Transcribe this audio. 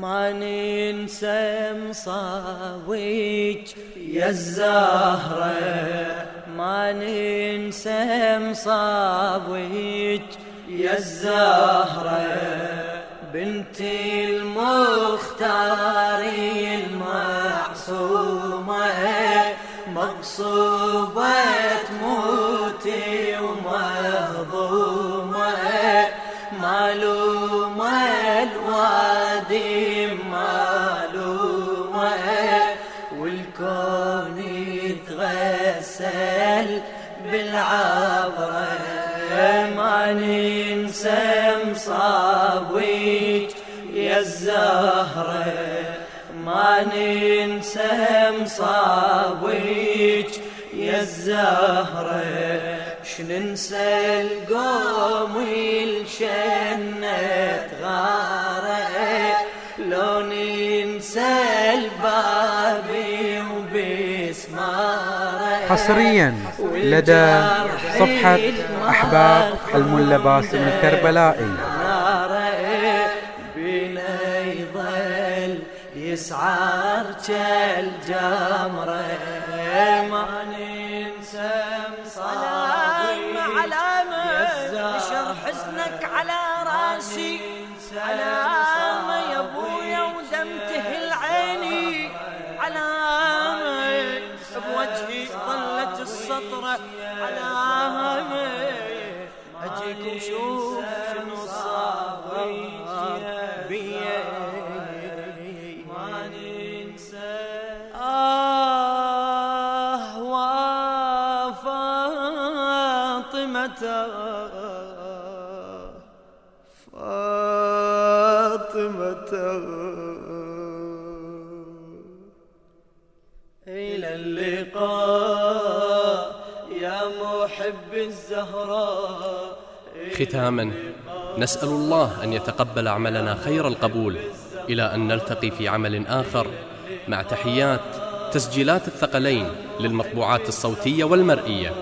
ما ننسى مصاويج يا الزهرة ما ننسى مصاويج يا الزهرة بنت المختار المعصومة مغصوبة موتي ومهضومة معلومة الوادي معلومة والكون يتغسل بالعبرة ما ننسى مصابيك يا الزهرة. ما ننسى مصابيك يا الزهرة. شننسى القوم الشنة البابي وبسمارة حصريا لدى صفحة أحباب الملا باسم الكربلائي يسعر كالجمرة ما ننسى مصابي علامة نشر حزنك على راسي. علامة علامة بوجهي ظلت السطرة علامة اجيك وشوف شنو صار بيا ما ننسى آه وفاطمة فاطمة. إلى اللقاء يا محب الزهراء ختاما نسأل الله أن يتقبل عملنا خير القبول إلى أن نلتقي في عمل آخر مع تحيات تسجيلات الثقلين للمطبوعات الصوتية والمرئية.